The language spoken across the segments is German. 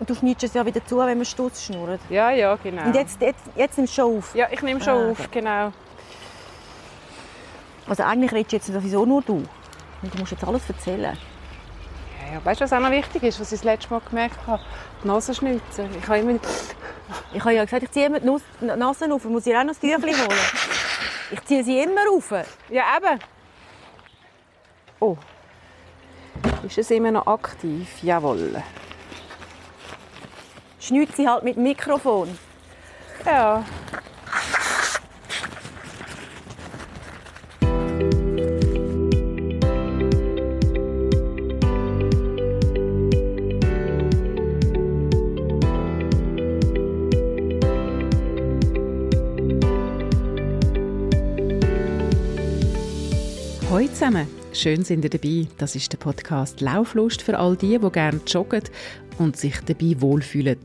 Und du schneidest es ja wieder zu, wenn man Stutz schnurrt. Ja, ja, genau. Und jetzt, jetzt, jetzt nimmst du schon auf. Ja, ich nehme schon Ah, auf, genau. Also eigentlich redest du jetzt sowieso nur du. Und du musst jetzt alles erzählen. Ja, ja. Weißt du, was auch noch wichtig ist, was ich das letzte Mal gemerkt habe? Die Nase schnitzen. Ich habe immer... Ich habe ja gesagt, ich ziehe immer die Nase auf. Muss ich auch noch das Tüchlein holen? Ich ziehe sie immer auf. Ja, eben. Oh. Ist es immer noch aktiv? Jawohl. Schneid sie halt mit Mikrofon. Ja. Hallo zusammen, schön sind ihr dabei. Das ist der Podcast Lauflust für all die, die gerne joggen und sich dabei wohlfühlen.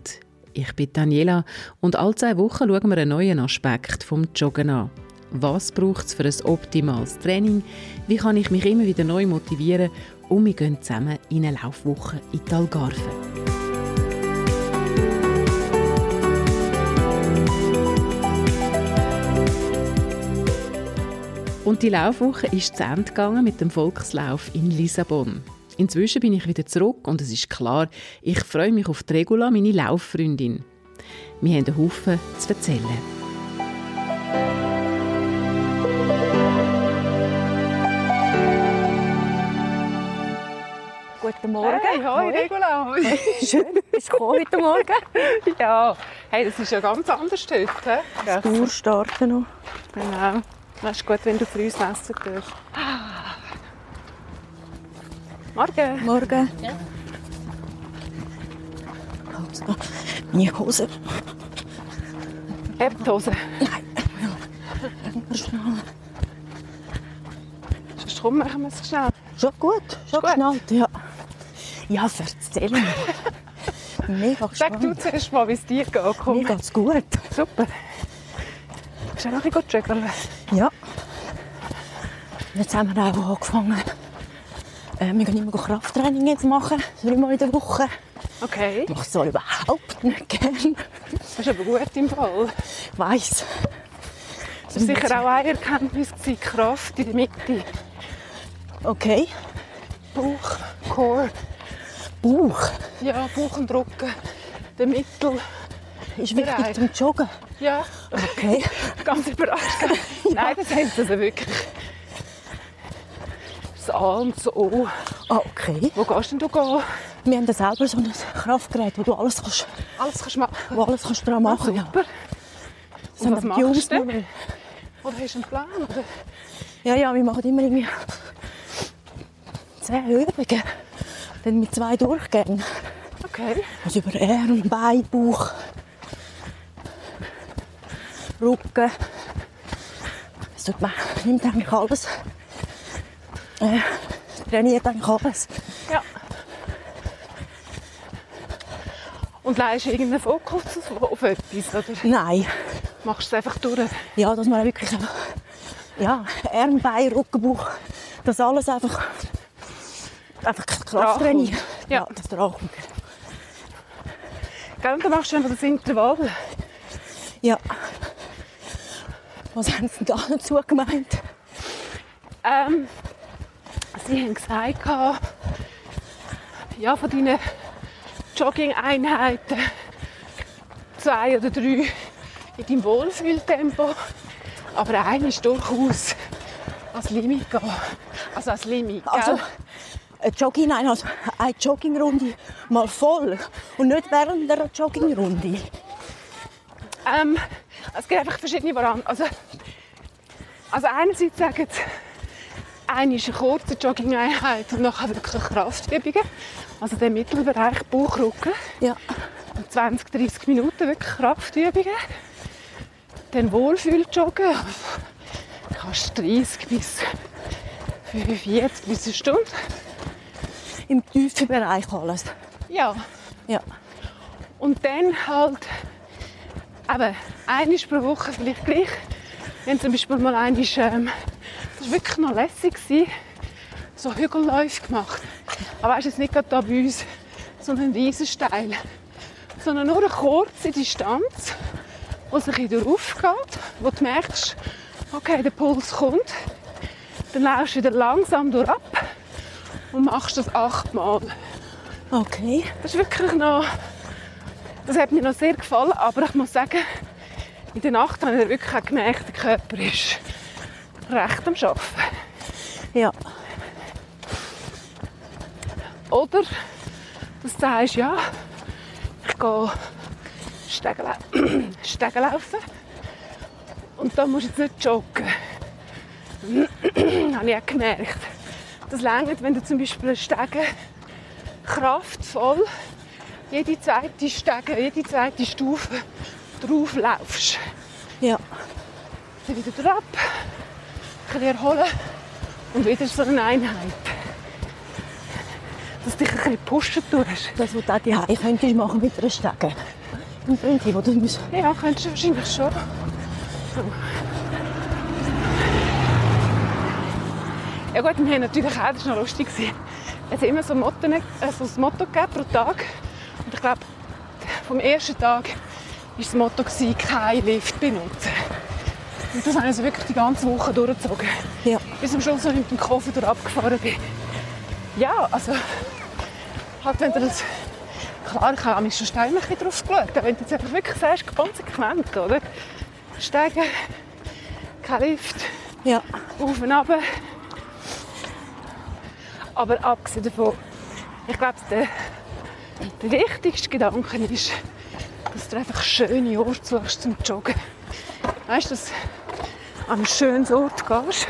Ich bin Daniela und alle zwei Wochen schauen wir einen neuen Aspekt vom Joggen an. Was braucht es für ein optimales Training? Wie kann ich mich immer wieder neu motivieren? Und wir gehen zusammen in eine Laufwoche in die Und die Laufwoche ist zu Ende gegangen mit dem Volkslauf in Lissabon. Inzwischen bin ich wieder zurück und es ist klar, ich freue mich auf die Regula, meine Lauffreundin. Wir haben einen Haufen zu erzählen. Guten Morgen. Regula. Schön, bist du heute Morgen? Ja, hey, das ist ja ganz anders heute. hä? Ja. Tour starten noch. Genau. Das ist gut, wenn du uns essen darfst. Morgen. Morgen. Also, meine Hose. Hebt die Hose. Sonst komm, machen wir es schnell. Schon gut, schon gut. geschnallt, ja. Ja, erzähl mir. Mega Sag du gespannt. zuerst mal, wie es dir geht. Komm. Mir geht's gut. Super. Auch noch ein bisschen joggen? Ja. Jetzt haben wir auch angefangen. Äh, wir gehen immer Krafttraining jetzt machen, dreimal in der Woche. Okay. Ich mache es zwar überhaupt nicht gern. Das ist aber gut im Fall. Ich weiss. Das war sicher auch eine Erkenntnis, gewesen, Kraft in der Mitte. Okay. Bauch, Core. Bauch Ja, Bauch und Rücken. Der Mittel. Ist wichtig zum Joggen. Ja, Okay. ganz überrascht. Nein, das heisst also wirklich. Das A und das O. Ah, okay. Wo gehst denn du gehen? Wir haben da selber so ein Kraftgerät, wo du alles kannst, Alles kannst du machen. wo alles kannst dran machen ja. Super. Das haben was machst du? noch. Oder hast du einen Plan? Oder? Ja, ja, wir machen immer irgendwie zehn Übungen. Dann mit zwei Durchgängen. Okay. Also über Arm, Bein, Bauch, Rücken. Das tut man, nimmt eigentlich alles. Äh, trainiert eigentlich alles. Ja. Und leist du irgendeinen Fokus auf etwas? Oder Nein. machst du es einfach durch? Ja, dass man wirklich einfach, ja, Arm, Bein, Rücken, Bauch, das alles einfach, einfach Krafttraining. kommt. Ja. das Drachung. Gell, und dann machst du einfach das Intervall. Ja. Was haben Sie da dazu gemeint? Ähm, sie haben gesagt, ja, von deinen Jogging-Einheiten zwei oder drei in deinem Wohlfühltempo. Aber eine ist durchaus als Limit gehen. Also als Limit, gell? Also, eine Jogging, nein, also eine Joggingrunde mal voll und nicht während der Joggingrunde. Ähm, es gibt einfach verschiedene Varianten. Also, also einerseits sagen sie, eine ist eine kurze Jogging-Einheit und nachher wirklich Kraftübungen. Also der Mittelbereich Bauch, Rücken. Ja. Und 20, 30 Minuten wirklich Kraftübungen. Dann Wohlfühl-Joggen. Kannst 30 bis 45 bis eine Stunde. Im tiefen Bereich alles. Ja. Ja. Und dann halt eben einmal pro Woche vielleicht gleich. Haben zum Beispiel mal einmal, ähm, das war wirklich noch lässig, gewesen, so Hügelläufe gemacht. Aber weißt jetzt nicht gerade da bei uns, sondern riesen steil. sondern nur eine kurze Distanz, wo sich wieder aufgeht, wo du merkst, okay, der Puls kommt, dann läufst du wieder langsam durch ab und machst das achtmal. Okay. Das ist wirklich noch, das hat mir noch sehr gefallen, aber ich muss sagen, in der Nacht habe ich wirklich auch gemerkt, der Körper ist recht am Arbeiten. Ja. Oder dass du sagst, ja, ich gehe Stegen, lau- Stegen laufen und da musst du jetzt nicht joggen. habe ich auch gemerkt. Das längert, wenn du zum Beispiel eine Stege kraftvoll jede zweite Stege, jede zweite Stufe drauf laufst. Ja. Dann wieder drauf, ein bisschen erholen und wieder so eine Einheit. Dass du dich ein bisschen pushen tust. Das, was du auch die könntest machen mit einer Stege. Im Prinzip, oder? Ja, könntest du wahrscheinlich schon. Ja gut, wir haben natürlich auch, das war noch lustig, es hat immer so ein Motto, äh, so ein Motto gegeben pro Tag. Ich glaube, vom ersten Tag war das Motto, kein Lift benutzen. Und das habe ich also wirklich die ganze Woche durchgezogen. Ja. Bis am Schluss, als ich mit dem Koffer durch abgefahren bin. Ja, also, halt, wenn du das Klar, ich habe mich schon steil ein bisschen drauf geschaut. Wenn du jetzt einfach wirklich sagst, konsequent, oder? Steigen, kein Lift, Ja. auf und ab. Aber abgesehen davon, ich glaube, der, der wichtigste Gedanke ist, dass du einfach schöne Orte suchst zum Joggen. Weißt du, dass du an einen schönen Ort gehst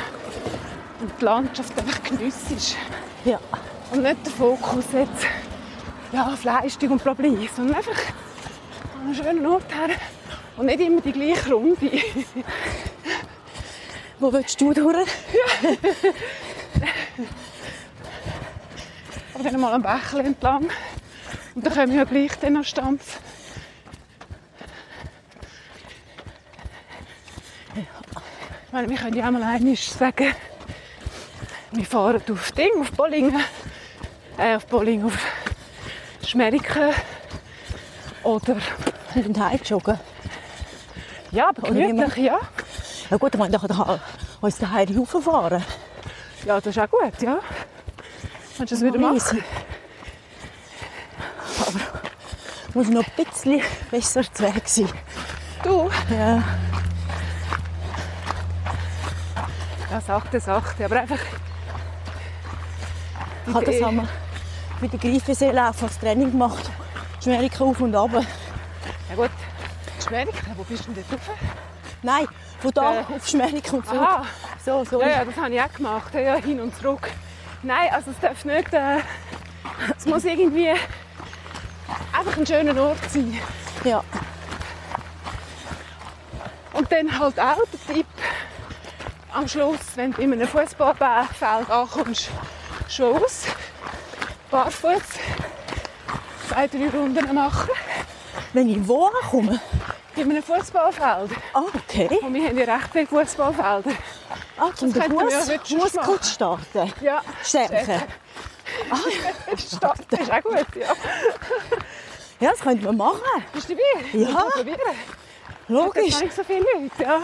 und die Landschaft einfach geniessest. Ja. Und nicht den Fokus jetzt ja, auf Leistung und Problem, sondern einfach an einen schönen Ort her und nicht immer die gleiche Runde. Wo willst du durch? Aber dann mal am Bächel entlang und dann kommen wir ja gleich dann an Stanz. Ich meine, wir können ja auch mal einmal sagen, wir fahren auf Ding, auf Bollingen, äh, auf Bollingen, auf Schmeriken oder Wir sind heimgeschogen. ja, aber gemütlich, ja. Ja gut, dann können wir uns daheim rauffahren. Ja, das ist auch gut, ja. Kannst du das wieder machen? Muss noch ein bisschen besser zu Weg sein. Du? Ja. Ja, sachte, sachte, aber einfach... die Ah, das haben wir mit der Greifenseelauf als Training gemacht. Schmeriken auf und ab. Ja gut, Schmeriken, wo bist du denn dort rauf? Nein, von da Äh. auf Schmeriken und zurück. Aha, So, so. ja, ja, das habe ich auch gemacht, ja, hin und zurück. Nein, also es darf nicht... Äh, es muss irgendwie einfach ein schöner Ort sein. Ja. Und dann halt auch der Tipp, am Schluss, wenn du in einem Fußballfeld ankommst, schon aus, barfuß, zwei, drei Runden machen. Wenn ich wo ankomme? In einem Fußballfeld. Ah, okay. Und wir haben ja recht viele Fußballfelder. Ah, zum den machen. starten. Ja, Stärken. Starten ist auch gut, ja. Ja, das könnte man machen. Bist du dabei? Ja. Mal probieren. Das Logisch. nicht so viele Leute, ja.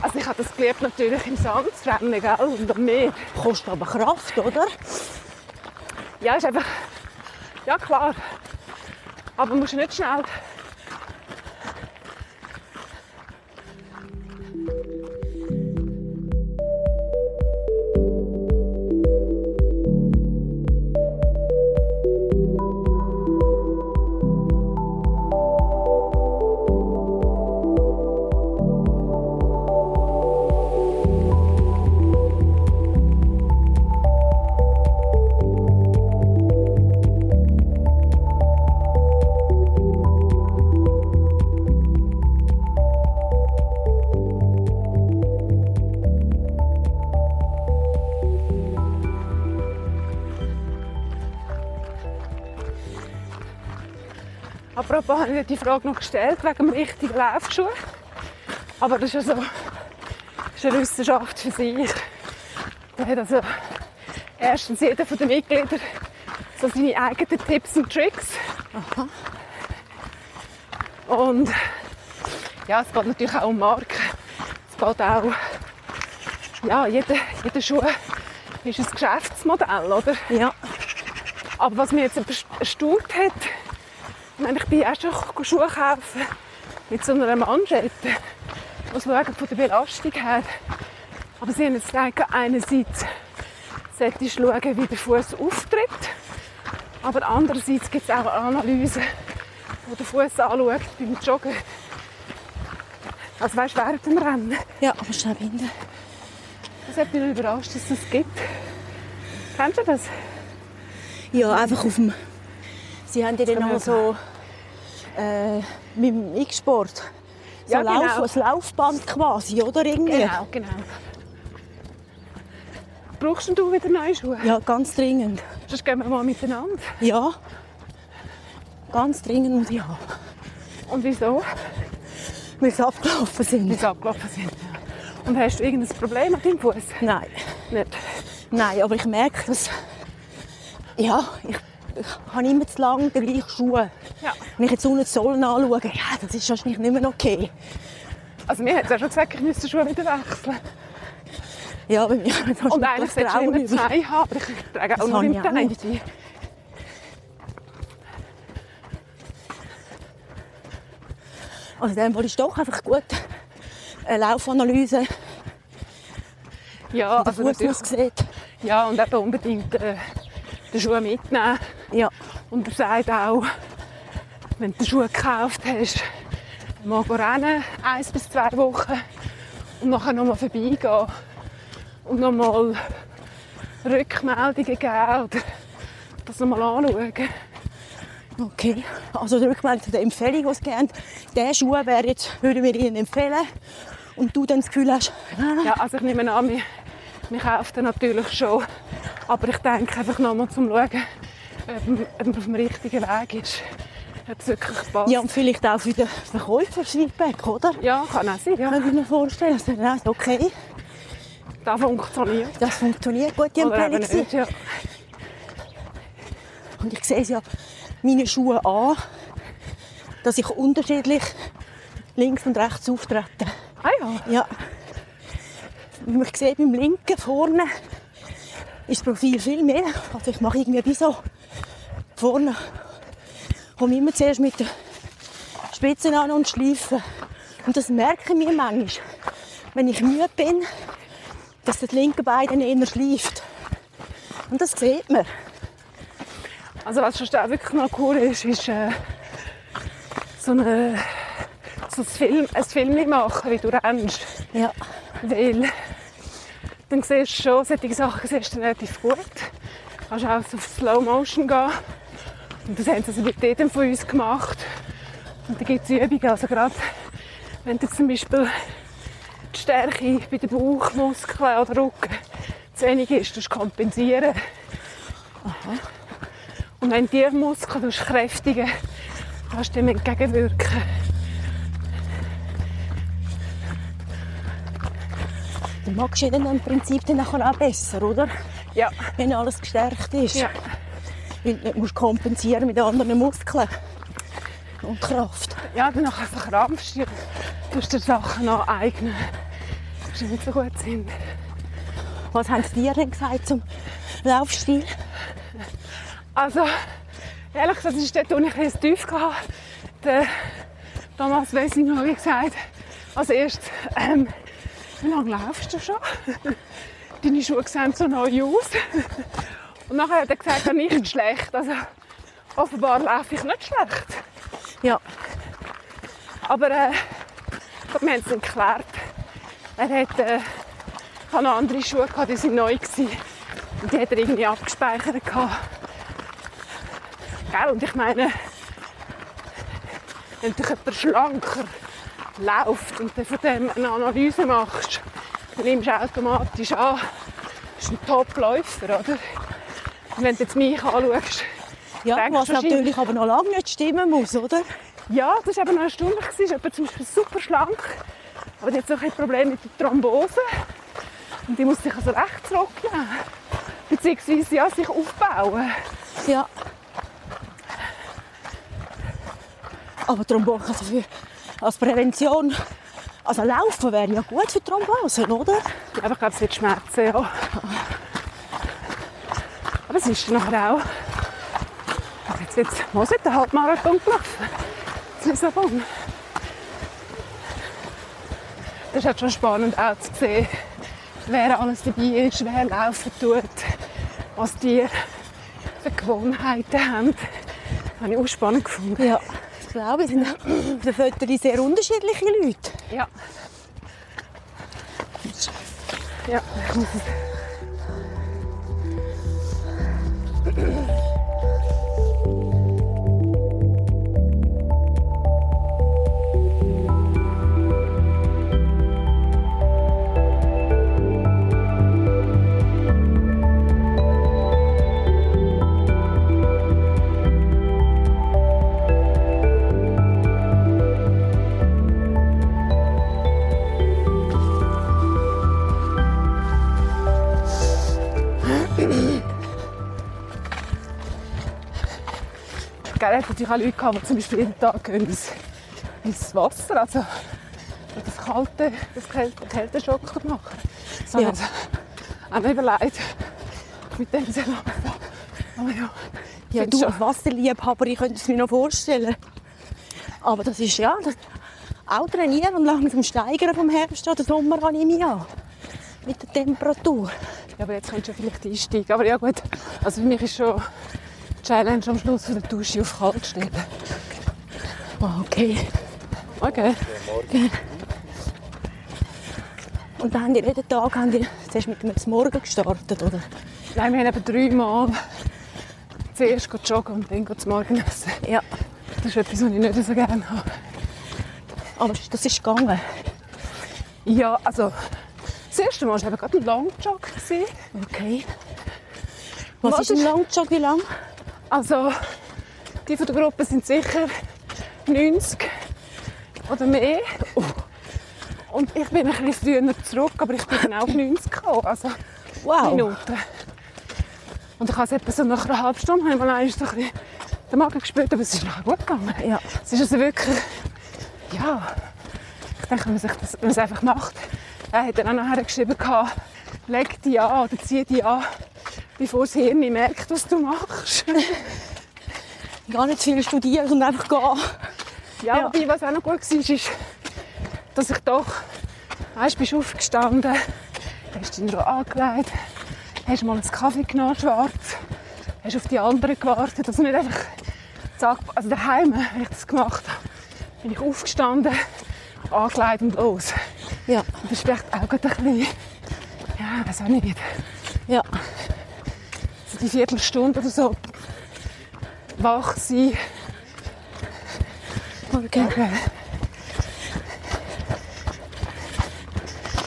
Also ich habe das gelernt natürlich im Sandrennen, gell, und am Meer. Kostet aber Kraft, oder? Ja, ist einfach... Ja, klar. Aber musst nicht schnell... Ich die Frage noch gestellt, wegen dem richtigen Laufschuh. Aber das ist, also, das ist eine Wissenschaft für sich. Da hat also erstens jeder von den Mitgliedern so seine eigenen Tipps und Tricks. Und ja, es geht natürlich auch um Marken. Es geht auch, ja, jeder, jeder Schuh ist ein Geschäftsmodell, oder? Ja. Aber was mich jetzt erstaunt hat, ich meine, ich bin auch schon Schuhe kaufen mit so einer Manschette, was schauen von der Belastung her. Aber sie haben jetzt gedacht, einerseits sollte ich schauen, wie der Fuß auftritt, aber andererseits gibt es auch Analysen, wo der Fuß anschaut beim Joggen. Also weißt du, während dem Rennen. Ja, aber schnell binden. Das hat mich überrascht, dass es das gibt. Kennst du das? Ja, einfach auf dem... Sie haben ja dann noch so... Äh, mit dem X-Sport. So Ja, Lauf, genau. ein Laufband quasi, oder? Irgendwie. Genau, genau. Brauchst du wieder neue Schuhe? Ja, ganz dringend. Sonst gehen wir mal miteinander. Ja. Ganz dringend muss ich haben. Und wieso? Weil sie abgelaufen sind. Wie sie abgelaufen sind. Und hast du irgendein Problem mit deinem Fuß? Nein. Nicht. Nein, aber ich merke, dass... Ja, ich, ich habe immer zu lange den gleichen Schuhe. Ja. Wenn ich jetzt unten die Sohlen anschaue, ja, das ist wahrscheinlich nicht mehr okay. Also mir hat es ja schon gesagt, ich müsste die Schuhe wieder wechseln. Ja, bei mir das Und eigentlich solltest du immer zwei haben, aber ich trage auch nur im ich. Teil. Also dann ist doch einfach gut eine Laufanalyse, Ja, also Fuß natürlich, ja, und eben unbedingt äh, den Schuh mitnehmen. Ja, Und er sagt auch, wenn du den Schuh gekauft hast, mal rennen, eins bis zwei Wochen und nachher nochmal vorbeigehen und nochmal Rückmeldungen geben oder das nochmal anschauen. okay. Also die Rückmeldung zu der Empfehlung, die sie gerne Der Schuh wäre jetzt, würden wir Ihnen empfehlen. Und du dann das Gefühl hast, ah, Ja, also ich nehme an, wir, wir kaufen natürlich schon, aber ich denke einfach nochmal zum Schauen, ob man ob man auf dem richtigen Weg ist, ob es ja, und vielleicht auch für den Verkäufer Feedback, oder? ja kann auch sein, ja. Könnte ich mir vorstellen. Dann sagt, okay, Das funktioniert. das funktioniert gut, die Oder eben Empfehlung. nicht, ja. Und ich sehe es ja meine Schuhe an, dass ich unterschiedlich links und rechts auftrete. Ah ja. Ja. Wie man sieht, beim linken vorne ist das Profil viel mehr. Also ich mache irgendwie wie so vorne. Komme immer zuerst mit den Spitzen an und schleife. Und das merke ich mir manchmal, wenn ich müde bin, dass das linke Bein dann eher schleift. Und das sieht man. Also was schon auch wirklich noch cool ist, ist äh, so, eine, so ein Film, ein Film machen, wie du rennst. Ja. Weil dann siehst du schon, solche Sachen siehst du relativ gut. Du kannst auch auf Slow Motion gehen. Und das haben sie also mit jedem von uns gemacht. Und da gibt es Übungen. Also gerade wenn du zum Beispiel die Stärke bei den Bauchmuskeln oder Rücken zu wenig ist, du kompensieren. Und wenn die Muskeln du kräftigen, kannst du dem entgegenwirken. Dann magst du dann im Prinzip dann nachher auch besser, oder? Ja, Wenn alles gestärkt ist. ja. Weil du musst kompensieren mit anderen Muskeln und Kraft. Ja, dann nachher verkrampfst du, tust dir Sachen aneignen, die nicht so gut sind. Was haben sie dir denn gesagt zum Laufstil? Also, ehrlich gesagt, das ist dort, ich ein tief hatte. Der Thomas Wessing hat mir gesagt, als erstes, ähm, wie lange laufst du schon? Deine Schuhe sehen so neu aus. Und nachher hat er gesagt, nicht schlecht. Also, offenbar laufe ich nicht schlecht. Ja, Aber äh, wir haben es dann geklärt. Er hat äh, noch andere Schuhe, gehabt, die sind neu. Gewesen. Und die hat er irgendwie abgespeichert. Gehabt. Gell? Und ich meine, wenn du jemand schlanker läuft und dann von dem eine Analyse machst, dann nimmst du automatisch an, das ist ein Top-Läufer, oder? Und wenn du jetzt mich anschaust, ja was natürlich aber noch lange nicht stimmen muss, oder? Ja, das war eben noch erstaunlich. Ist jemand zum Beispiel super schlank, aber hat so ein Problem mit der Thrombose. Und die muss sich also recht zurücknehmen. Beziehungsweise ja, sich aufbauen. Ja. Aber Thrombose, also für, als Prävention, also Laufen wäre ja gut für Thrombose, oder? Ja, aber ich glaube, es wird schmerzen, ja. Aber es ist nachher auch... Also jetzt, jetzt muss ich den Halbmarathon gelaufen. In Lissabon. Das ist halt schon spannend auch zu sehen, wer alles dabei ist, wer laufen tut, was die für Gewohnheiten haben. Das habe ich auch spannend gefunden. Ja, glaube, es sind auf den Fotos sehr unterschiedliche Leute. Ja. Ja, ich muss es. Es hat natürlich auch Leute gehabt, die zum Beispiel jeden Tag ins, ins Wasser, also das kalte, das Kälte, Kälteschock machen. So Ja. auch noch überlegt, mit dem sie laufen. Aber ja, Ja, du als Wasserliebhaber, ich könnte es mir noch vorstellen. Aber das ist ja, das auch trainieren und langsam steigern vom Herbst oder Sommer an im Jahr. Mit der Temperatur. Ja, aber jetzt könntest du vielleicht einsteigen. Aber ja gut, also für mich ist schon Challenge am Schluss von der Dusche auf kalt stellen. Ah, okay. Okay. Und dann haben die jeden Tag haben die, zuerst mit dem Morgen gestartet, oder? Nein, wir haben eben dreimal zuerst joggen und dann zum Morgen essen. Ja. Das ist etwas, was ich nicht so gerne habe. Aber das ist gegangen. Ja, also das erste Mal war eben gerade ein Longjog. Okay. Was, Was ist ein Longjog? Wie lang? Also die von der Gruppe sind sicher 90 oder mehr. Und ich bin ein bisschen früher zurück, aber ich bin auch auf 90 gekommen. Also Wow. Minuten. Und ich habe es etwa so nach einer halben Stunde habe ich mal ein bisschen den Magen gespürt, aber es ist nachher gut gegangen. Ja. Es ist also wirklich, ja, ich denke, wenn man, sich das, wenn man es einfach macht. Er hat dann auch nachher geschrieben, leg die an oder zieh die an, bevor das Hirn merkt, was du machst. Gar nicht viel studieren und einfach gehen. Ja, Ja. wobei, was auch noch gut war, ist, dass ich doch, weißt, du bist aufgestanden, hast dich noch angelegt, hast mal einen Kaffee genommen, schwarz, hast auf die anderen gewartet, also nicht einfach, zack, also daheim, wenn ich das gemacht habe, bin ich aufgestanden, angelegt und los. Ja. Und das ist vielleicht auch ein bisschen, ja, weiß auch nicht, Ja. So die Viertelstunde oder so wach sein. Okay. Okay.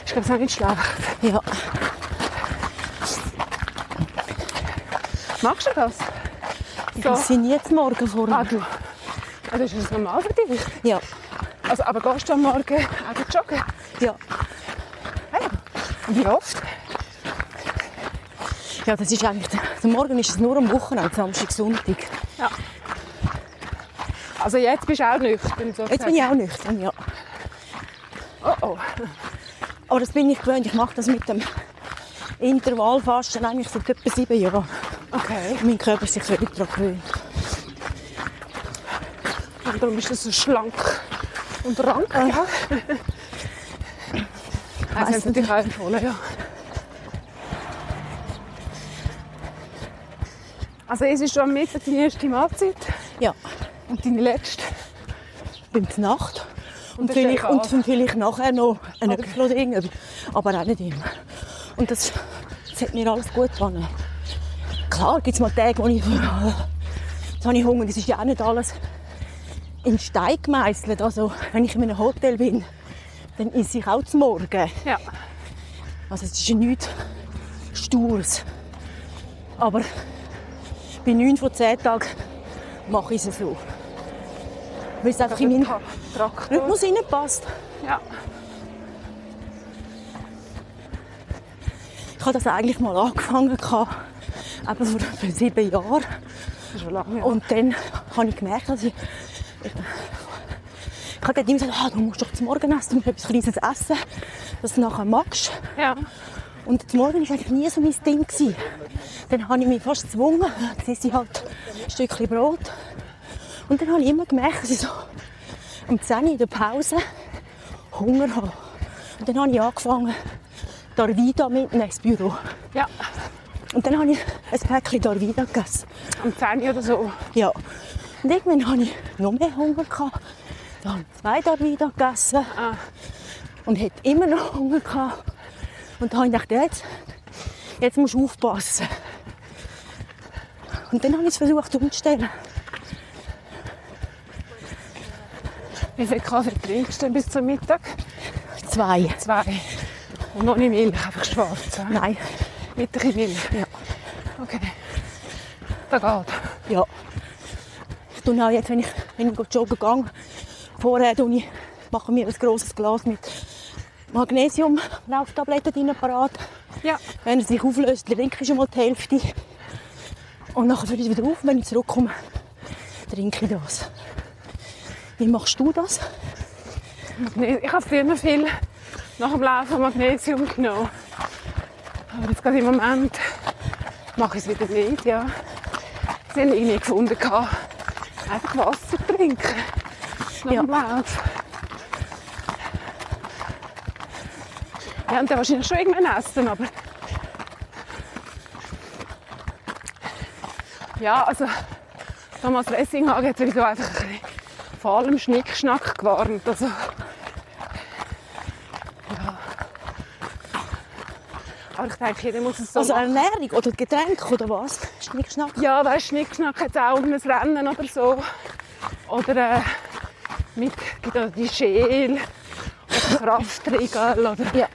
Ich glaube, es ist auch nicht schlecht. Ja. Magst du das? Das sind jetzt morgen vor Ah, du. Ah, das ist das normal für dich. Ja. Also, aber gehst du am Morgen auch joggen? Ja. Ah, ja. Und wie oft? Ja, das ist eigentlich, der Morgen ist es nur am Wochenende, Samstag, Sonntag. Ja. Also jetzt bist du auch nüchtern. So Jetzt bin ich auch nüchtern, ja. Oh oh. Aber das bin ich gewöhnt. Ich mache das mit dem Intervallfasten eigentlich seit etwa sieben Jahren. Okay. Mein Körper ist sich völlig daran gewöhnt. Und darum bist du so schlank und rank. Ja. Das Weiss ist natürlich auch empfohlen, ja. Also es ist schon am Mittag deine erste Mahlzeit Ja, und deine letzte. bin zur Nacht. Und, ist vielleicht, und vielleicht nachher noch ein Okay. Äpfel oder irgendwas. Aber auch nicht immer. Und das, das hat mir alles gut getan. Klar gibt es mal Tage, wo ich... Jetzt habe ich Hunger. Das ist ja auch nicht alles in Stein gemeißelt. Also, wenn ich in einem Hotel bin, dann esse ich auch zum Morgen. Ja. Also es ist ja nichts Stures. Aber bei neun von zehn Tagen mache ich es so. Weil es einfach in meinen Traktor. Rhythmus reinpasst. Ja. Ich habe das eigentlich mal angefangen, eben vor etwa sieben Jahren. Das ist schon lange. Ja. Und dann habe ich gemerkt, dass ich, ich Ich habe immer gesagt, ah, du musst doch zum Morgen essen, du musst etwas Kleines essen, dass du nachher magst. Ja. Und zum Morgen war eigentlich nie so mein Ding. Gewesen. Dann habe ich mich fast gezwungen, dann esse ich halt ein Stückchen Brot. Und dann habe ich immer gemerkt, dass ich so um 10 Uhr in der Pause Hunger habe. Und dann habe ich angefangen, Darvida mitzunehmen ins Büro. Ja. Und dann habe ich ein Päckchen Darvida gegessen. Um 10 Uhr oder so. Ja. Und irgendwann hatte ich noch mehr Hunger. Gehabt. Dann habe ich zwei Darvida gegessen. Ah. Und hatte immer noch Hunger. Gehabt. Und dann habe ich gedacht, jetzt, jetzt musst du aufpassen. Und dann habe ich es versucht umzustellen. Wie viel Kaffee trinkst du bis zum Mittag? Zwei. Zwei. Und noch nicht Milch, einfach schwarz. hä? Nein. Mit ein Milch. Ja. Okay. Da geht. Ja. Ich tue auch jetzt, wenn ich, wenn ich joggen gehe, vorher ich, mache ich mir ein grosses Glas mit Magnesium-Lauftabletten drin parat. Ja. Wenn er sich auflöst, trinke ich schon mal die Hälfte. Und dann höre ich wieder auf. Wenn ich zurückkomme, trinke ich das. Wie machst du das? Ich habe früher viel nach dem Laufen Magnesium genommen. Aber jetzt gerade im Moment mache ich es wieder nicht. Ja. Sie haben irgendwie gefunden, gehabt, einfach Wasser trinken nach Ja. dem Laufen. Ja, und dann wahrscheinlich schon irgendwann essen, aber... Ja, also Thomas Lessinghagen hat sowieso einfach ein bisschen vor allem Schnickschnack gewarnt. Also, ja. Aber ich denke, jeder muss es so Also machen. Ernährung oder Getränk oder was? Schnickschnack? Ja, weißt, Schnickschnack hat auch um ein Rennen oder so. Oder äh, mit gibt die Schäl oder Kraftriegel oder, Ja.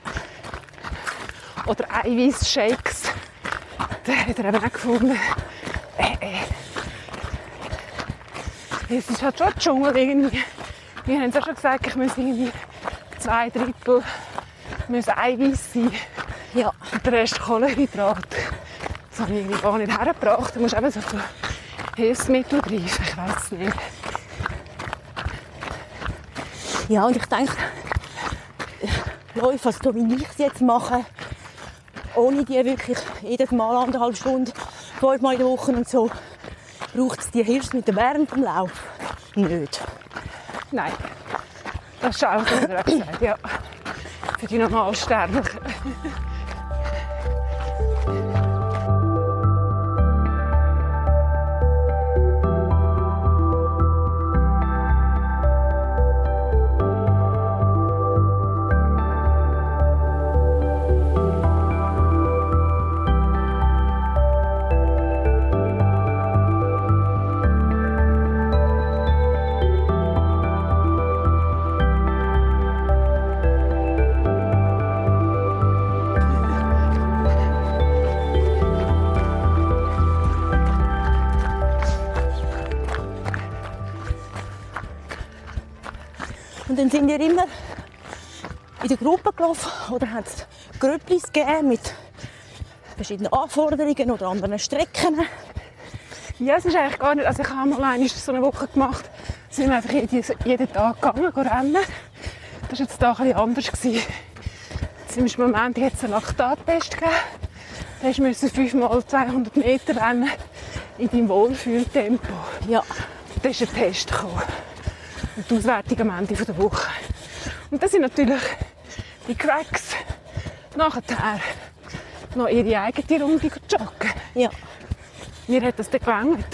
Oder Eiweißshakes. Da hat er eben auch gefunden, äh, äh. Es ist halt schon Dschungel irgendwie. Wir haben es ja schon gesagt, ich muss irgendwie zwei Drittel muss Eiweiß sein Ja. und der Rest Kohlenhydrat. Das habe ich irgendwie gar nicht hergebracht. Du musst eben so Hilfsmittel greifen, ich weiß es nicht. Ja, und ich denke, Läufe, also so wie ich es jetzt mache, ohne die wirklich jedes Mal anderthalb Stunden, fünfmal in der Woche und so, braucht es die Hilfsmittel während dem Lauf nicht. Nein, das ist auch so ja. Für die Normalsterblichen. Sind wir immer in der Gruppe gelaufen oder hat es Grüpplis gegeben mit verschiedenen Anforderungen oder anderen Strecken. Ja, es ist eigentlich gar nicht. Also ich habe mal einmal so eine Woche gemacht. Sind wir einfach jeden, jeden Tag gegangen, rennen. Das war jetzt da ein bisschen anders. Gewesen. Zum Moment hat es einen Laktattest gegeben. Da musst du fünfmal 200 Meter rennen in deinem Wohlfühltempo. Ja, Da ist ein Test gekommen. Und die Auswertung am Ende der Woche. Und das sind natürlich die Cracks nachher noch ihre eigene Runde joggen. ja. Mir hat das dann gelangt.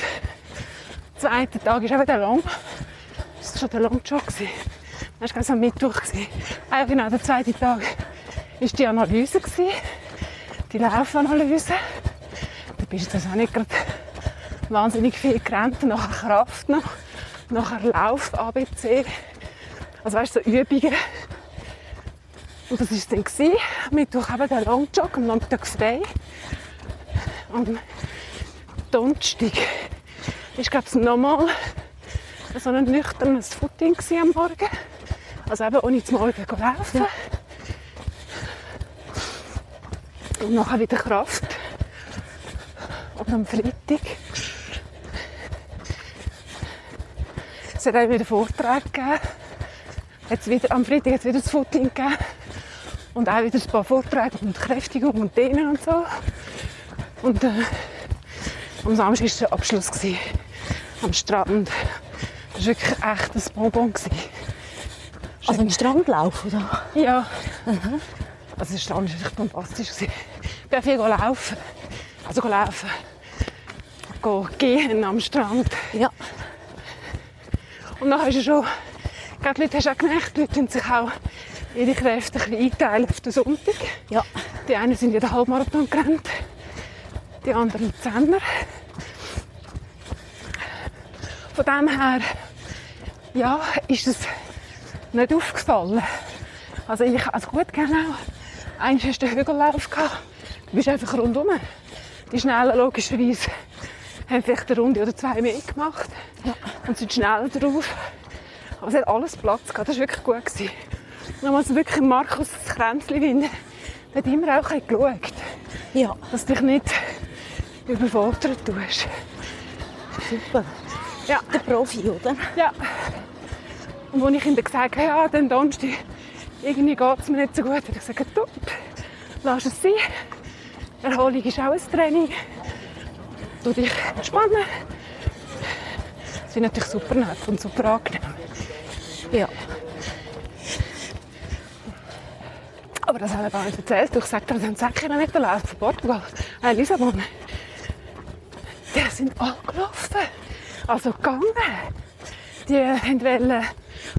Der zweite Tag ist auch wieder lang. Das war schon der Longjog. Das war am Mittwoch. Ah, ja, genau, der zweite Tag war die Analyse. Die Laufanalyse. Da bist du jetzt auch nicht gerade wahnsinnig viel gerannt. Nachher Kraft noch. Nachher Lauf, ABC. Also weißt du, so Übungen. Und das war es dann. gewesen. Mittwoch eben der Longjog, am Nachmittag frei. Am Donnerstag war glaube ich nochmal so ein nüchternes Footing am Morgen. Also eben ohne zum Morgen zu laufen. Und nachher wieder Kraft. Und am Freitag es hat wieder Vorträge gegeben hat's wieder, am Freitag hat es wieder das Footing gegeben. Und auch wieder ein paar Vorträge und Kräftigung und Dehnen und so. Und äh, am Samstag war der Abschluss gewesen, am Strand. Das war wirklich echt ein Bonbon. Gewesen. Also ein Strandlauf, oder? Ja. Also der Strand war echt bombastisch. gewesen. Ich bin viel laufen. Also laufen. Gehen am Strand. Ja. Und dann hast du schon, die Leute hast du auch gemerkt, die Leute sich auch ihre Kräfte ein bisschen einteilen auf den Sonntag. Ja. Die einen sind ja den Halbmarathon gerannt, die anderen Zehner. Von dem her, ja, ist es nicht aufgefallen. Also ich, also gut, genau. Eigentlich hast du den Hügellauf gehabt. Du bist einfach rundum. Die Schnellen logischerweise haben vielleicht eine Runde oder zwei mehr gemacht und sind schneller drauf. Aber es hat alles Platz gehabt. Das war wirklich gut. Gewesen. Und dann muss wirklich Markus Kränzli winnen. Der hat immer auch ein geschaut, Ja, dass du dich nicht überfordert tust. super. Ja. Der Profi, oder? Ja. Und als ich ihm dann gesagt habe, ja, den Donnerstag, irgendwie geht es mir nicht so gut, hat er gesagt, du, lass es sein. Erholung ist auch ein Training. Du dich entspannen. Das ist natürlich super nett und super angenehm. Ja. Aber das hat er gar nicht erzählt. Ich sagte, wir haben 10 Kilometer laufen von Portugal. Äh, Lissabon. Die sind alle gelaufen. Also gegangen. Die wollten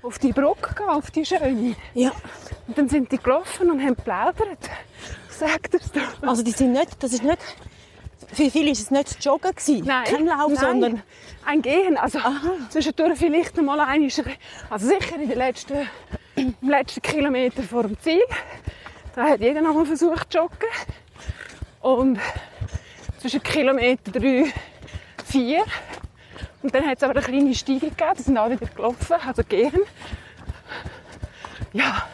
auf die Brücke gehen, auf die schöne. Ja. Und dann sind die gelaufen und haben geplaudert. Sagt es doch. Also die sind nicht, das ist nicht, für viele ist es nicht Joggen gewesen. Nein, Kein Lauf, nein, sondern ein Gehen. Also zwischendurch vielleicht mal ein, also sicher in den letzten, im letzten Kilometer vor dem Ziel. Da hat jeder noch mal versucht zu joggen. Und zwischen Kilometer drei, vier. Und dann hat es aber eine kleine Steigung gegeben. Da sind alle wieder gelaufen, also gehen. Ja,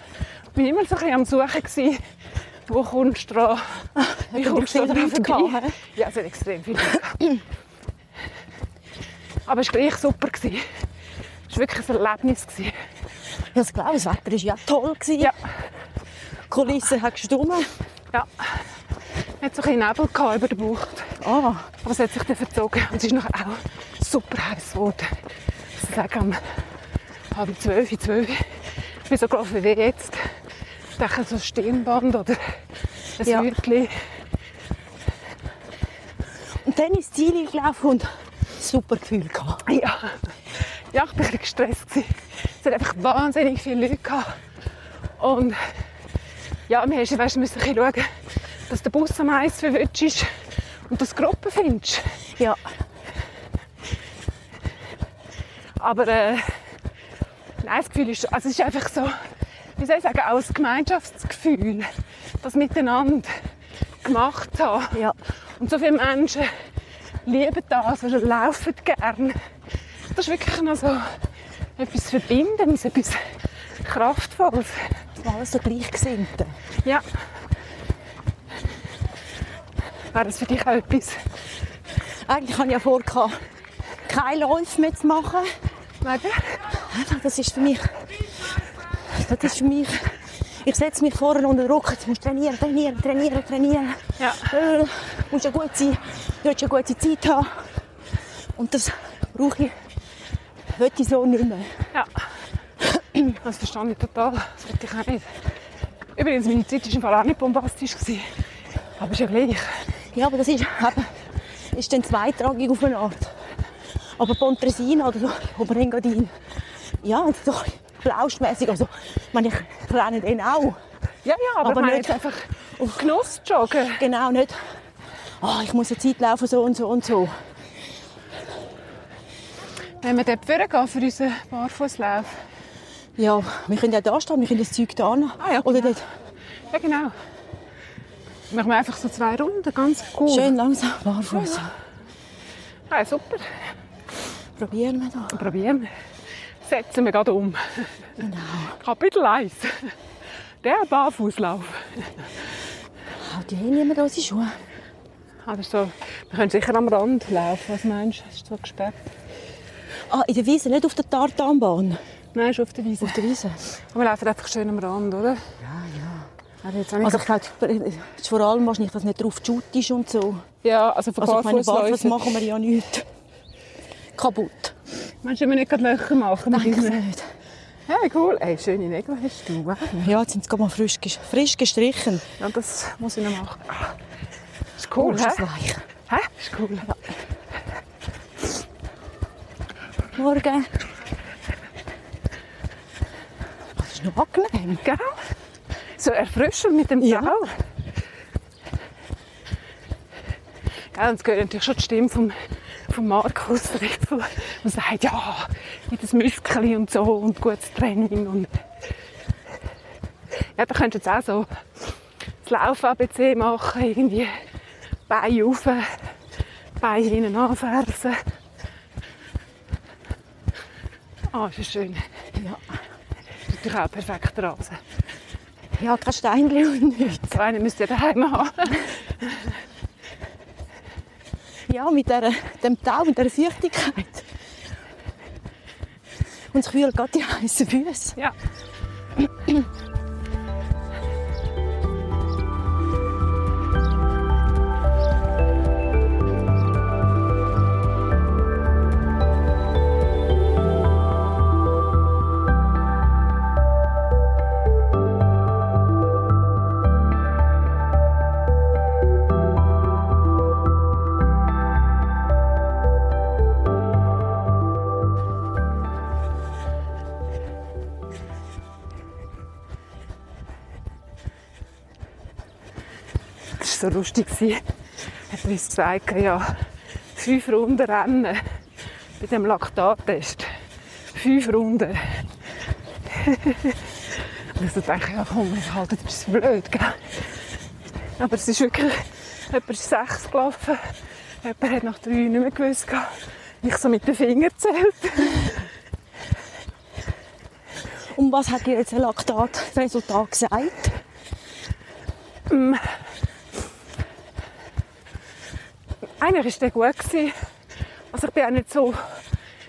ich war immer so ein bisschen am Suchen, gewesen, wo kommst du dran? Wie kommst du Leute vorbei? Ja, es hat extrem viel Leute. Aber es war gleich super. Es war wirklich ein Erlebnis. ja, das glaube ich, das Wetter war ja toll. Ja, Die Kulisse hat gestummt. ja. Es hat so ein Nebel über der Bucht. Ah, Aber es hat sich dann verzogen. Und es ist nachher auch super heiß geworden. Ich sage am halb zwölf, zwölf. Ich bin so gelaufen wie jetzt. Denke, so Stirnband oder ein Ja. Hütchen. und dann ins Ziel gelaufen und super Gefühl gehabt. Ja. ja, ich war ein gestresst. Es hat einfach wahnsinnig viele Leute gehabt. Und ja, wir mussten weißt, müssen ein schauen, dass der Bus am Eis verwünscht ist und dass du Gruppen findest. Ja, Aber äh, nein, das Gefühl ist, also es ist einfach so, wie soll ich sagen, auch ein Gemeinschaftsgefühl, das miteinander gemacht haben. ja. Und so viele Menschen lieben das, also laufen gern. Das ist wirklich noch so etwas Verbindendes, etwas Kraftvolles. Alles so Gleichgesinnte. Ja. Wäre das für dich auch etwas? Eigentlich hatte ich ja vor, gehabt, keine Läufe mehr zu machen. Warte. Das ist für mich, das ist für mich, ich setze mich vorne unter Druck, jetzt musst du trainieren, trainieren, trainieren, trainieren. Ja. Äh, musst ja gut sein, du willst ja gute Zeit haben. Und das brauche ich, ich so nicht mehr. Ja. Das verstehe ich total. Das will ich auch nicht. Übrigens, meine Zeit war im Fall auch nicht bombastisch. gewesen. Aber ist ja gleich. Ja, aber das ist, eben, ist dann zweitragig auf eine Art. Aber Pontresina oder so, Oberengadin, ja, doch blaustmässig. Also, ich meine, ich renne den auch. Ja, ja, aber, Aber nicht- einfach auf Genuss joggen. Genau, nicht, oh, ich muss eine Zeit laufen, so und so und so. Wenn wir dort vorgehen für unseren Barfußlauf. Ja, wir können ja da stehen, wir können das Zeug da haben. Ah ja, Oder genau. dort Ja, genau. Machen wir einfach so zwei Runden, ganz cool. schön langsam barfuß. Ja, super. Probieren wir da. Probieren wir. Setzen wir gerade um. Genau. Kapitel 1. Der Barfußlauf. Auch die haben niemand unsere Schuhe. Also so, wir können sicher am Rand laufen. Was meinst du? Ist so gesperrt? Ah, in der Wiese, nicht auf der Tartanbahn. Nein, ist auf der Wiese. Auf der Wiese? Aber wir laufen einfach schön am Rand, oder? Ja, ja. Aber jetzt Also ich glaube, es ist vor allem wahrscheinlich, dass nicht drauf Shoot ist und so. ja, also von Also barfuß machen wir ja nichts. Kaputt. Meinst du, wir nicht gerade Löcher machen? Denke es unseren- nicht. Ja, wie cool. Ey, schöne Nägel hast du. Ja, jetzt sind sie mal frisch, frisch gestrichen. Ja, das muss ich noch machen. Ist Oh, cool, ist das hä? Hä? Ist cool. Morgen. Das ist noch angenehm. Gell? So erfrischend mit dem Ja. Tau. Gell, und es gehört natürlich schon die Stimme vom, vom Markus Riffel, der sagt, ja, jedes Muskel und so und gutes Training. Und ja, da könntest du jetzt auch so das Lauf-ABC machen, irgendwie Beine rauf, Beine hinten anfersen. Ah, ist das schön. Ja. Ist natürlich auch perfekt Rasen. Ja, kein Steinchen und nichts. So einen müsst ihr daheim haben. Ja, mit der, dem Tau, mit dieser Feuchtigkeit. Und ich fühle gerade die heißen Füße. Ja. Lustig. gewesen. Hat er uns gesagt, ja, fünf Runden rennen bei dem Laktattest. Fünf Runden. Und ich so denke, ja komm, wir halten das ist blöd, gell? Aber es ist wirklich, jemand ist sechs gelaufen, jemand hat nach drei nicht mehr gewusst. gell? Ich so mit den Fingern zählt. Und was hat dir jetzt ein Laktatresultat gesagt? Eigentlich war der gut. gewesen. Also ich bin auch nicht so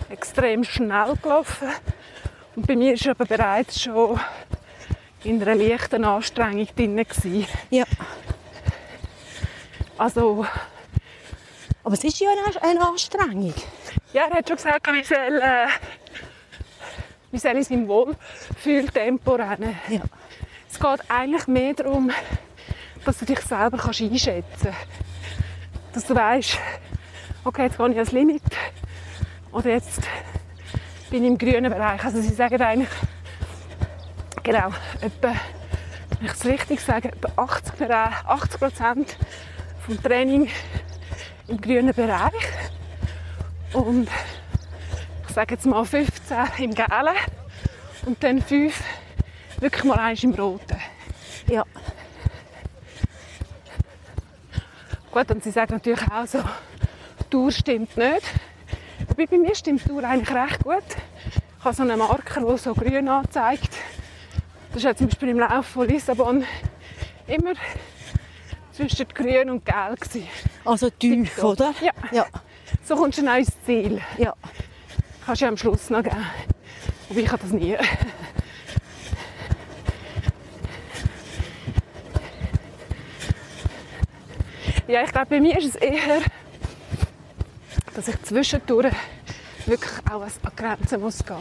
extrem schnell gelaufen. Und bei mir war aber bereits schon in einer leichten Anstrengung drin. gewesen. Ja. Also, Aber es ist ja eine, eine Anstrengung. ja, er hat schon gesagt, wir sollen, äh, wir sollen in seinem Wohlfühltempo rennen. Ja. Es geht eigentlich mehr darum, dass du dich selber kannst einschätzen kannst. Dass du weißt, okay, jetzt gehe ich ans Limit. Oder jetzt bin ich im grünen Bereich. Also sie sagen eigentlich, genau, etwa, wenn ich es richtig sage, etwa 80 Bere- 80 Prozent vom Training im grünen Bereich. Und ich sage jetzt mal 15 im gelben und dann 5 wirklich mal eins im roten. Ja. Gut, und sie sagen natürlich auch so, die Tour stimmt nicht. Wobei bei mir stimmt die Tour eigentlich recht gut. Ich habe so einen Marker, der so grün anzeigt. Das war zum Beispiel im Lauf von Lissabon immer zwischen grün und gelb. gewesen. Also tief, oder? Ja. Ja. So kommst du dann auch ins Ziel. ja. Kannst du ja am Schluss noch geben. Wobei ich habe das nie. Ja, ich glaube, bei mir ist es eher, dass ich zwischendurch wirklich auch an Grenzen muss gehen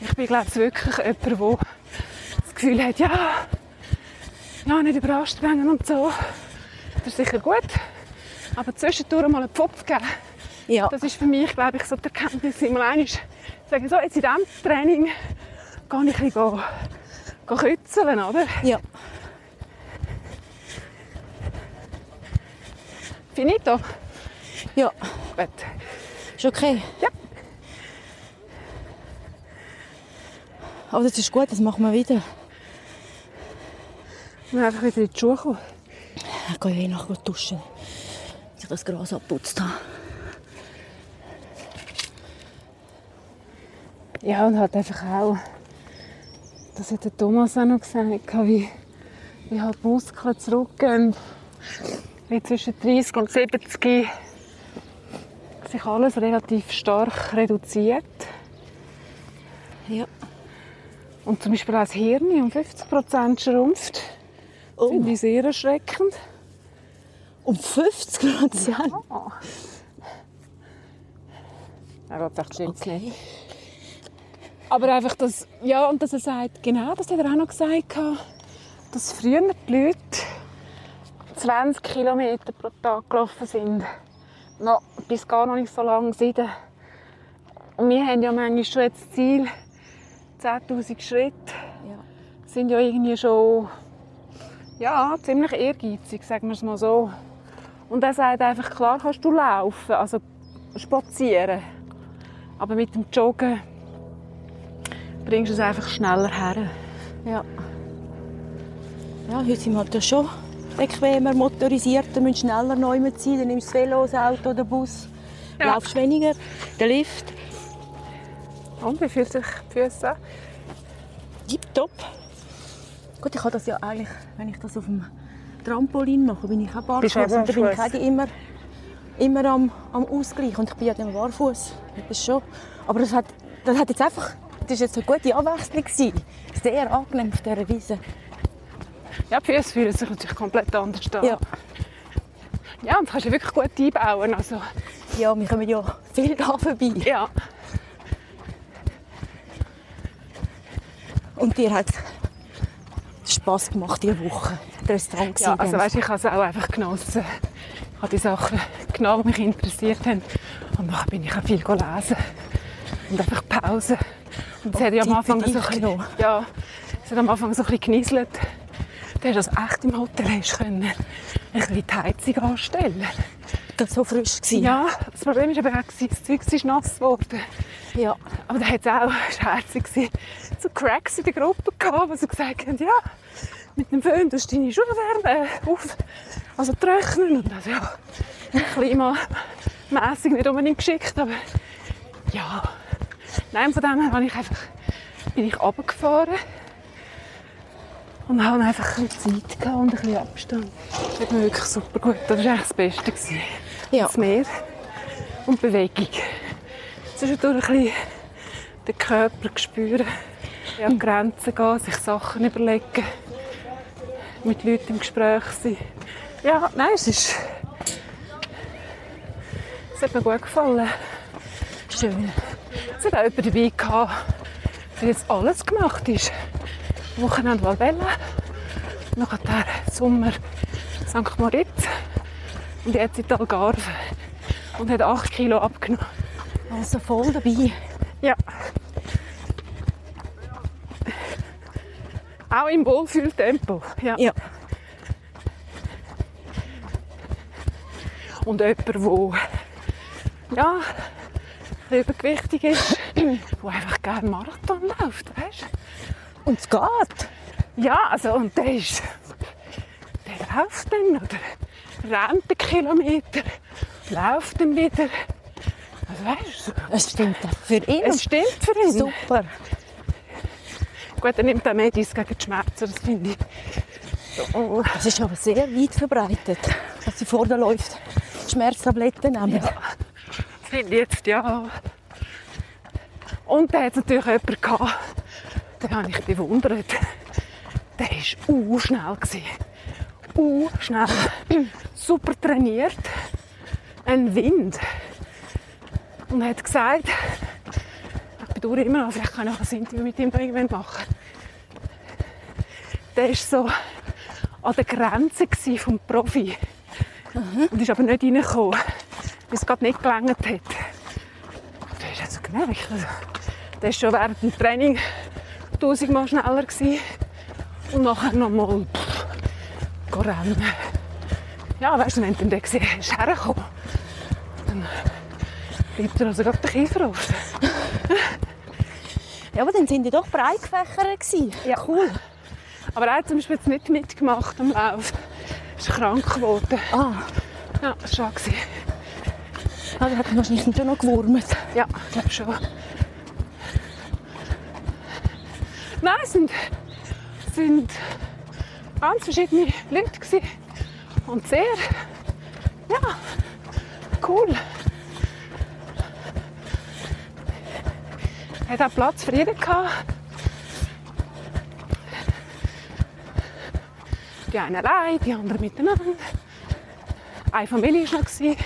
Ich bin, glaube ich, wirklich jemand, der das Gefühl hat, ja, ja, nicht überanstrengen und so. Das ist sicher gut. Aber zwischendurch mal einen Pfupf geben, Ja. das ist für mich, glaube ich, so die Erkenntnis. Mal einmal sagen, so, jetzt in diesem Training gehe ich ein bisschen kützeln, oder? ja. Finito. Ja. Gut. Ist okay? Ja. Aber das ist gut, das machen wir wieder. Wir müssen einfach wieder in die Schuhe kommen. Ich gehe eh nachher duschen. Dass ich das Gras abputzt habe. Ja, und halt einfach auch, das hat der Thomas auch noch gesagt, wie, wie halt Muskeln zurückgehen. Wie zwischen 30 und 70 sich alles relativ stark reduziert. Ja. Und zum Beispiel auch das Hirn um 50% schrumpft. Oh. Finde ich sehr erschreckend. Um 50 Prozent? Er geht echt jetzt nicht. Aber einfach das, ja, und dass er sagt, genau, das hat er auch noch gesagt, dass früher die Leute 20 Kilometer pro Tag gelaufen sind. Noch, bis gar noch nicht so lange sieben. Und wir haben ja manchmal schon jetzt das Ziel, 10'000 Schritte. Ja. Sind ja irgendwie schon, ja, ziemlich ehrgeizig, sagen wir es mal so. Und er sagt einfach, klar kannst du laufen, also spazieren. Aber mit dem Joggen bringst du es einfach schneller her. Ja. Ja, heute sind wir halt schon bequemer, motorisierter, müssen schneller neu sein. Dann nimmst du das Velo, das Auto, den Bus. Ja. Laufst weniger, den Lift. Und wie fühlt sich die Füße an? Tipptopp. Gut, ich habe das ja eigentlich, wenn ich das auf dem Trampolin mache, bin ich auch barfuß. Und da bin ich auch immer, immer am, am Ausgleich. Und ich bin ja dann barfuß. Das schon. Aber das hat, das hat jetzt einfach, das ist jetzt eine gute Abwechslung gewesen. Sehr angenehm auf dieser Wiese. Ja, die Füße fühlen sich natürlich komplett anders an. Ja. ja, und das kannst du wirklich gut einbauen. Also, Ja, wir kommen ja viel da vorbei. ja. Und dir hat es Spass gemacht diese Woche. Interessant ja gewesen, also weißt, ich habe es auch einfach genossen. Ich habe die Sachen genommen, die mich interessiert haben. Und dann bin ich auch viel lesen. Und einfach Pause. Und es hat ja am Anfang so ein bisschen, ja, es hat am Anfang so ein bisschen genieselt. Du hast das echt im Hotel hast können, ein bisschen die Heizung anstellen. das so frisch gewesen. Ja, das Problem war aber auch, das Zeug ist nass geworden. ja. Aber da hat es auch, das war herzig, gewesen, so Cracks in der Gruppe gehabt, die so gesagt haben, ja, mit dem Föhn tust du deine Schuhe wärmen, auf, also trocknen. Und das, ja, klimamässig nicht unbedingt geschickt, aber ja. Nein, von dem her ich einfach, bin ich runtergefahren und habe einfach ein bisschen Zeit gehabt und ein bisschen Abstand. Das hat mir wirklich super gut. Das war eigentlich das Beste. Gewesen. Ja. Das Meer und Bewegung. Zwischendurch ein bisschen den Körper spüren, an Grenzen gehen, sich Sachen überlegen, mit Leuten im Gespräch sein. Ja, nein, es ist... Es hat mir gut gefallen. Schön. Es hat auch jemand dabei gehabt, der jetzt alles gemacht ist. Wochenende Valbella, nachher Sommer St. Moritz und jetzt in Algarve. Und hat 8 Kilo abgenommen. Also voll dabei. Ja. Auch im Wohlfühltempo. Ja. Ja. Und jemand, der ja, übergewichtig ist, der einfach gerne Marathon läuft, weißt Und es geht. Ja, also, und der ist, der läuft dann oder rennt einen Kilometer, läuft dann wieder. Also, weißt du, Es stimmt für ihn. es stimmt für ihn. Super. Gut, er nimmt auch Medis gegen die Schmerzen, das finde ich. So, Das ist aber sehr weit verbreitet, dass sie vorne läuft. Schmerztabletten nehmen. finde ich jetzt, ja. Und da hat es natürlich jemanden gehabt, den habe ich bewundert. Der war uh, schnell. Uh, schnell. Super trainiert. Ein Wind. Und er hat gesagt, ich bedauere immer noch, vielleicht kann ich auch ein Interview mit ihm irgendwann machen. Der war so an der Grenze vom Profi. Und ist aber nicht reingekommen, weil es gerade nicht gelangt hat. Das hast du also gemerkt. Also, der war schon während dem Training tausendmal schneller. Gewesen. Und nachher noch mal pff, gehen rennen. Ja, weißt du, wenn du den gesehen hast, hergekommen, dann bleibt er also gerade der Kiefer offen. Ja, aber dann sind die doch breit gefächert. Ja, cool. Aber er hat zum Beispiel jetzt nicht mitgemacht am Lauf. Er ist krank geworden. Ah, Ja, das war schade. gewesen. ah, der hat wahrscheinlich schon noch gewurmt. Ja, ich glaube schon. Nein, es sind, sind ganz verschiedene Leute und sehr, ja, cool. Es Hat auch Platz für jeden gehabt. Die einen allein, die anderen miteinander. Eine Familie war noch.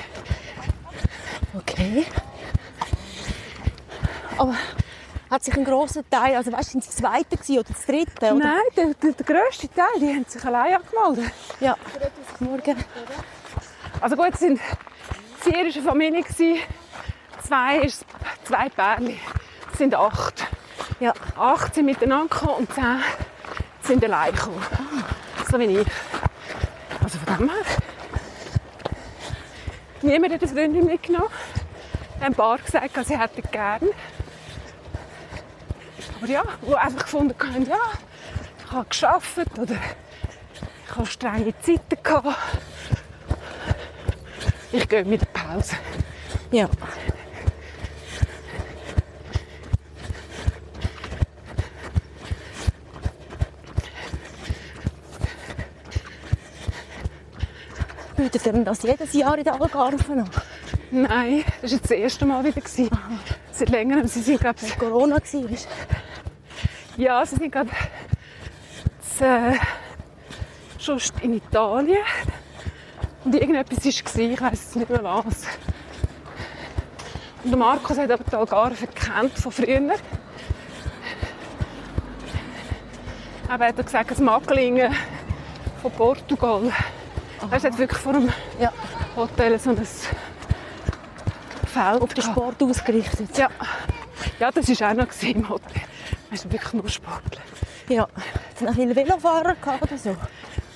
Okay. Aber hat sich ein grosser Teil, also weißt du, das zweite oder das dritte? Oder? Nein, der, der, der grösste Teil, die haben sich allein angemeldet. Ja. Morgen. Also gut, es sind vier war eine Familie, gewesen, zwei, ist, zwei Pärchen. Es sind acht. Ja. Acht sind miteinander gekommen und zehn sind allein gekommen. So wie ich. Also von dem her. Niemand hat eine Freundin mitgenommen. Ein paar gesagt, sie hätten gerne. Aber ja, die einfach gefunden haben, ja, ich habe gearbeitet oder ich habe strenge Zeiten gehabt. Ich gehe mit der Pause. Ja. Bietet ihr das jedes Jahr in der Algarve an? Nein, das war das erste Mal wieder. gewesen. Seit längerem. Sie sind, glaube Als Corona war. Ja, sie sind gerade äh, schon in Italien. Und irgendetwas war, ich weiß jetzt nicht mehr was. Und der Markus hat aber die Algarve kennt von früher. Aber er hat gesagt, das Macklingen von Portugal. Er hat wirklich vor dem Ja. Hotel so ein Feld Auf den. Sport ausgerichtet. Ja. ja, das war auch noch im Hotel. Ist wirklich nur Sportler. Ja. Hat noch viele Velofahrer gehabt oder so?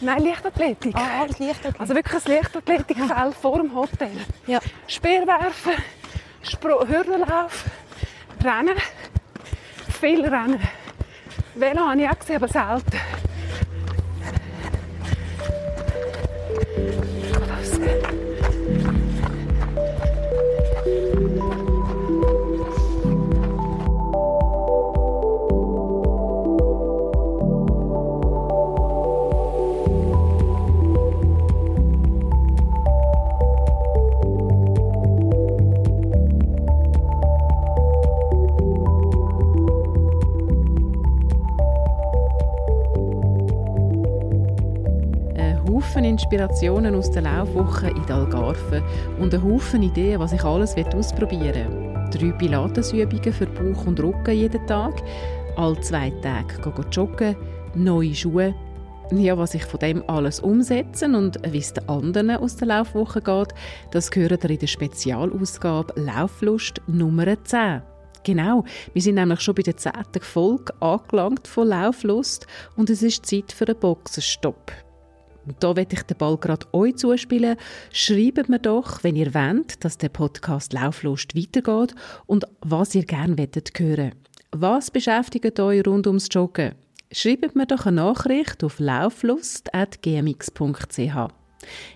Nein, Leichtathletik. Ah, alles Lichtathletik. Also wirklich ein Leichtathletikfeld vor dem Hotel. Ja. Speerwerfen, Spro Hürdenlauf, Rennen. Viel Rennen. Velo habe ich auch gesehen, aber selten. Inspirationen aus der Laufwoche in Algarve und ein Haufen Ideen, was ich alles ausprobieren will. Drei Pilatesübungen für Bauch und Rücken jeden Tag, alle zwei Tage gehen joggen, neue Schuhe. Ja, was ich von dem alles umsetze und wie es den anderen aus der Laufwoche geht, das gehört ihr in der Spezialausgabe Lauflust Nummer 10. Genau, wir sind nämlich schon bei der zehnten Folge angelangt von Lauflust und es ist Zeit für einen Boxenstopp. Und da werde ich den Ball gerade euch zuspielen. Schreibt mir doch, wenn ihr wollt, dass der Podcast Lauflust weitergeht und was ihr gerne wettet hören. Was beschäftigt euch rund ums Joggen? Schreibt mir doch eine Nachricht auf lauflust.gmx.ch.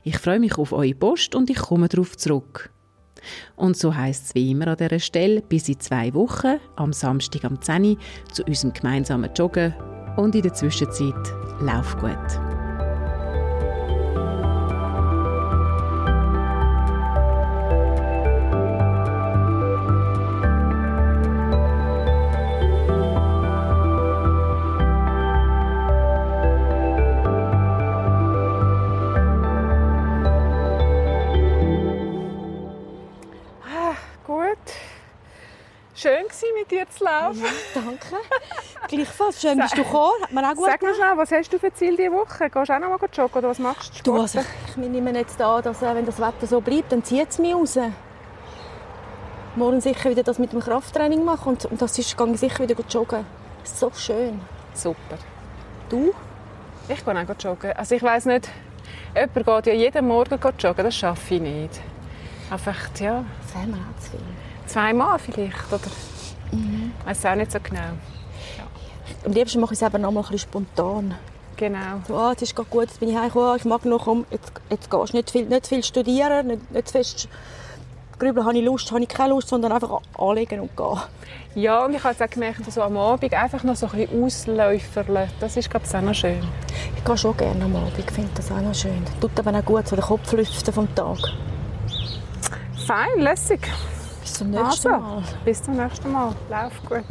Ich freue mich auf eure Post und ich komme darauf zurück. Und so heisst es wie immer an dieser Stelle, bis in zwei Wochen, am Samstag am 10 Uhr, zu unserem gemeinsamen Joggen und in der Zwischenzeit lauf. Gut. Dir zu laufen. Danke. Gleichfalls. Schön bist du gekommen. Hat mir auch gut Sag mir schnell, was hast du für Ziel diese Woche? Gehst du auch noch mal joggen oder was machst du? Du, also, ich nehme jetzt an, dass äh, wenn das Wetter so bleibt, dann zieht es mich raus. Morgen sicher wieder das mit dem Krafttraining machen und, und das ist, gehe ich sicher wieder joggen. So schön. Super. Du? Ich gehe auch joggen. Also ich weiss nicht, jemand geht ja jeden Morgen joggen, das schaffe ich nicht. Einfach, ja, auch zu viel. zweimal vielleicht, oder? Mhm. Ich weiss auch nicht so genau. Am liebsten mache ich es eben noch mal ein bisschen spontan. Genau. So, ah, jetzt ist gerade gut, jetzt bin ich heimgekommen, ich mag noch, komm, jetzt, jetzt gehst du nicht viel, nicht viel studieren, nicht, nicht zu fest grübeln, habe ich Lust, habe ich keine Lust, sondern einfach anlegen und gehen. Ja, und ich habe auch gemerkt, so am Abend einfach noch so ein bisschen ausläuferle. Das ist, glaube ich, auch noch schön. Ich gehe schon gerne am Abend, ich finde das auch noch schön. Tut aber auch gut, so den Kopf lüften vom Tag. Fein, lässig. Bis zum nächsten Also, Mal. bis zum nächsten Mal. Lauf gut.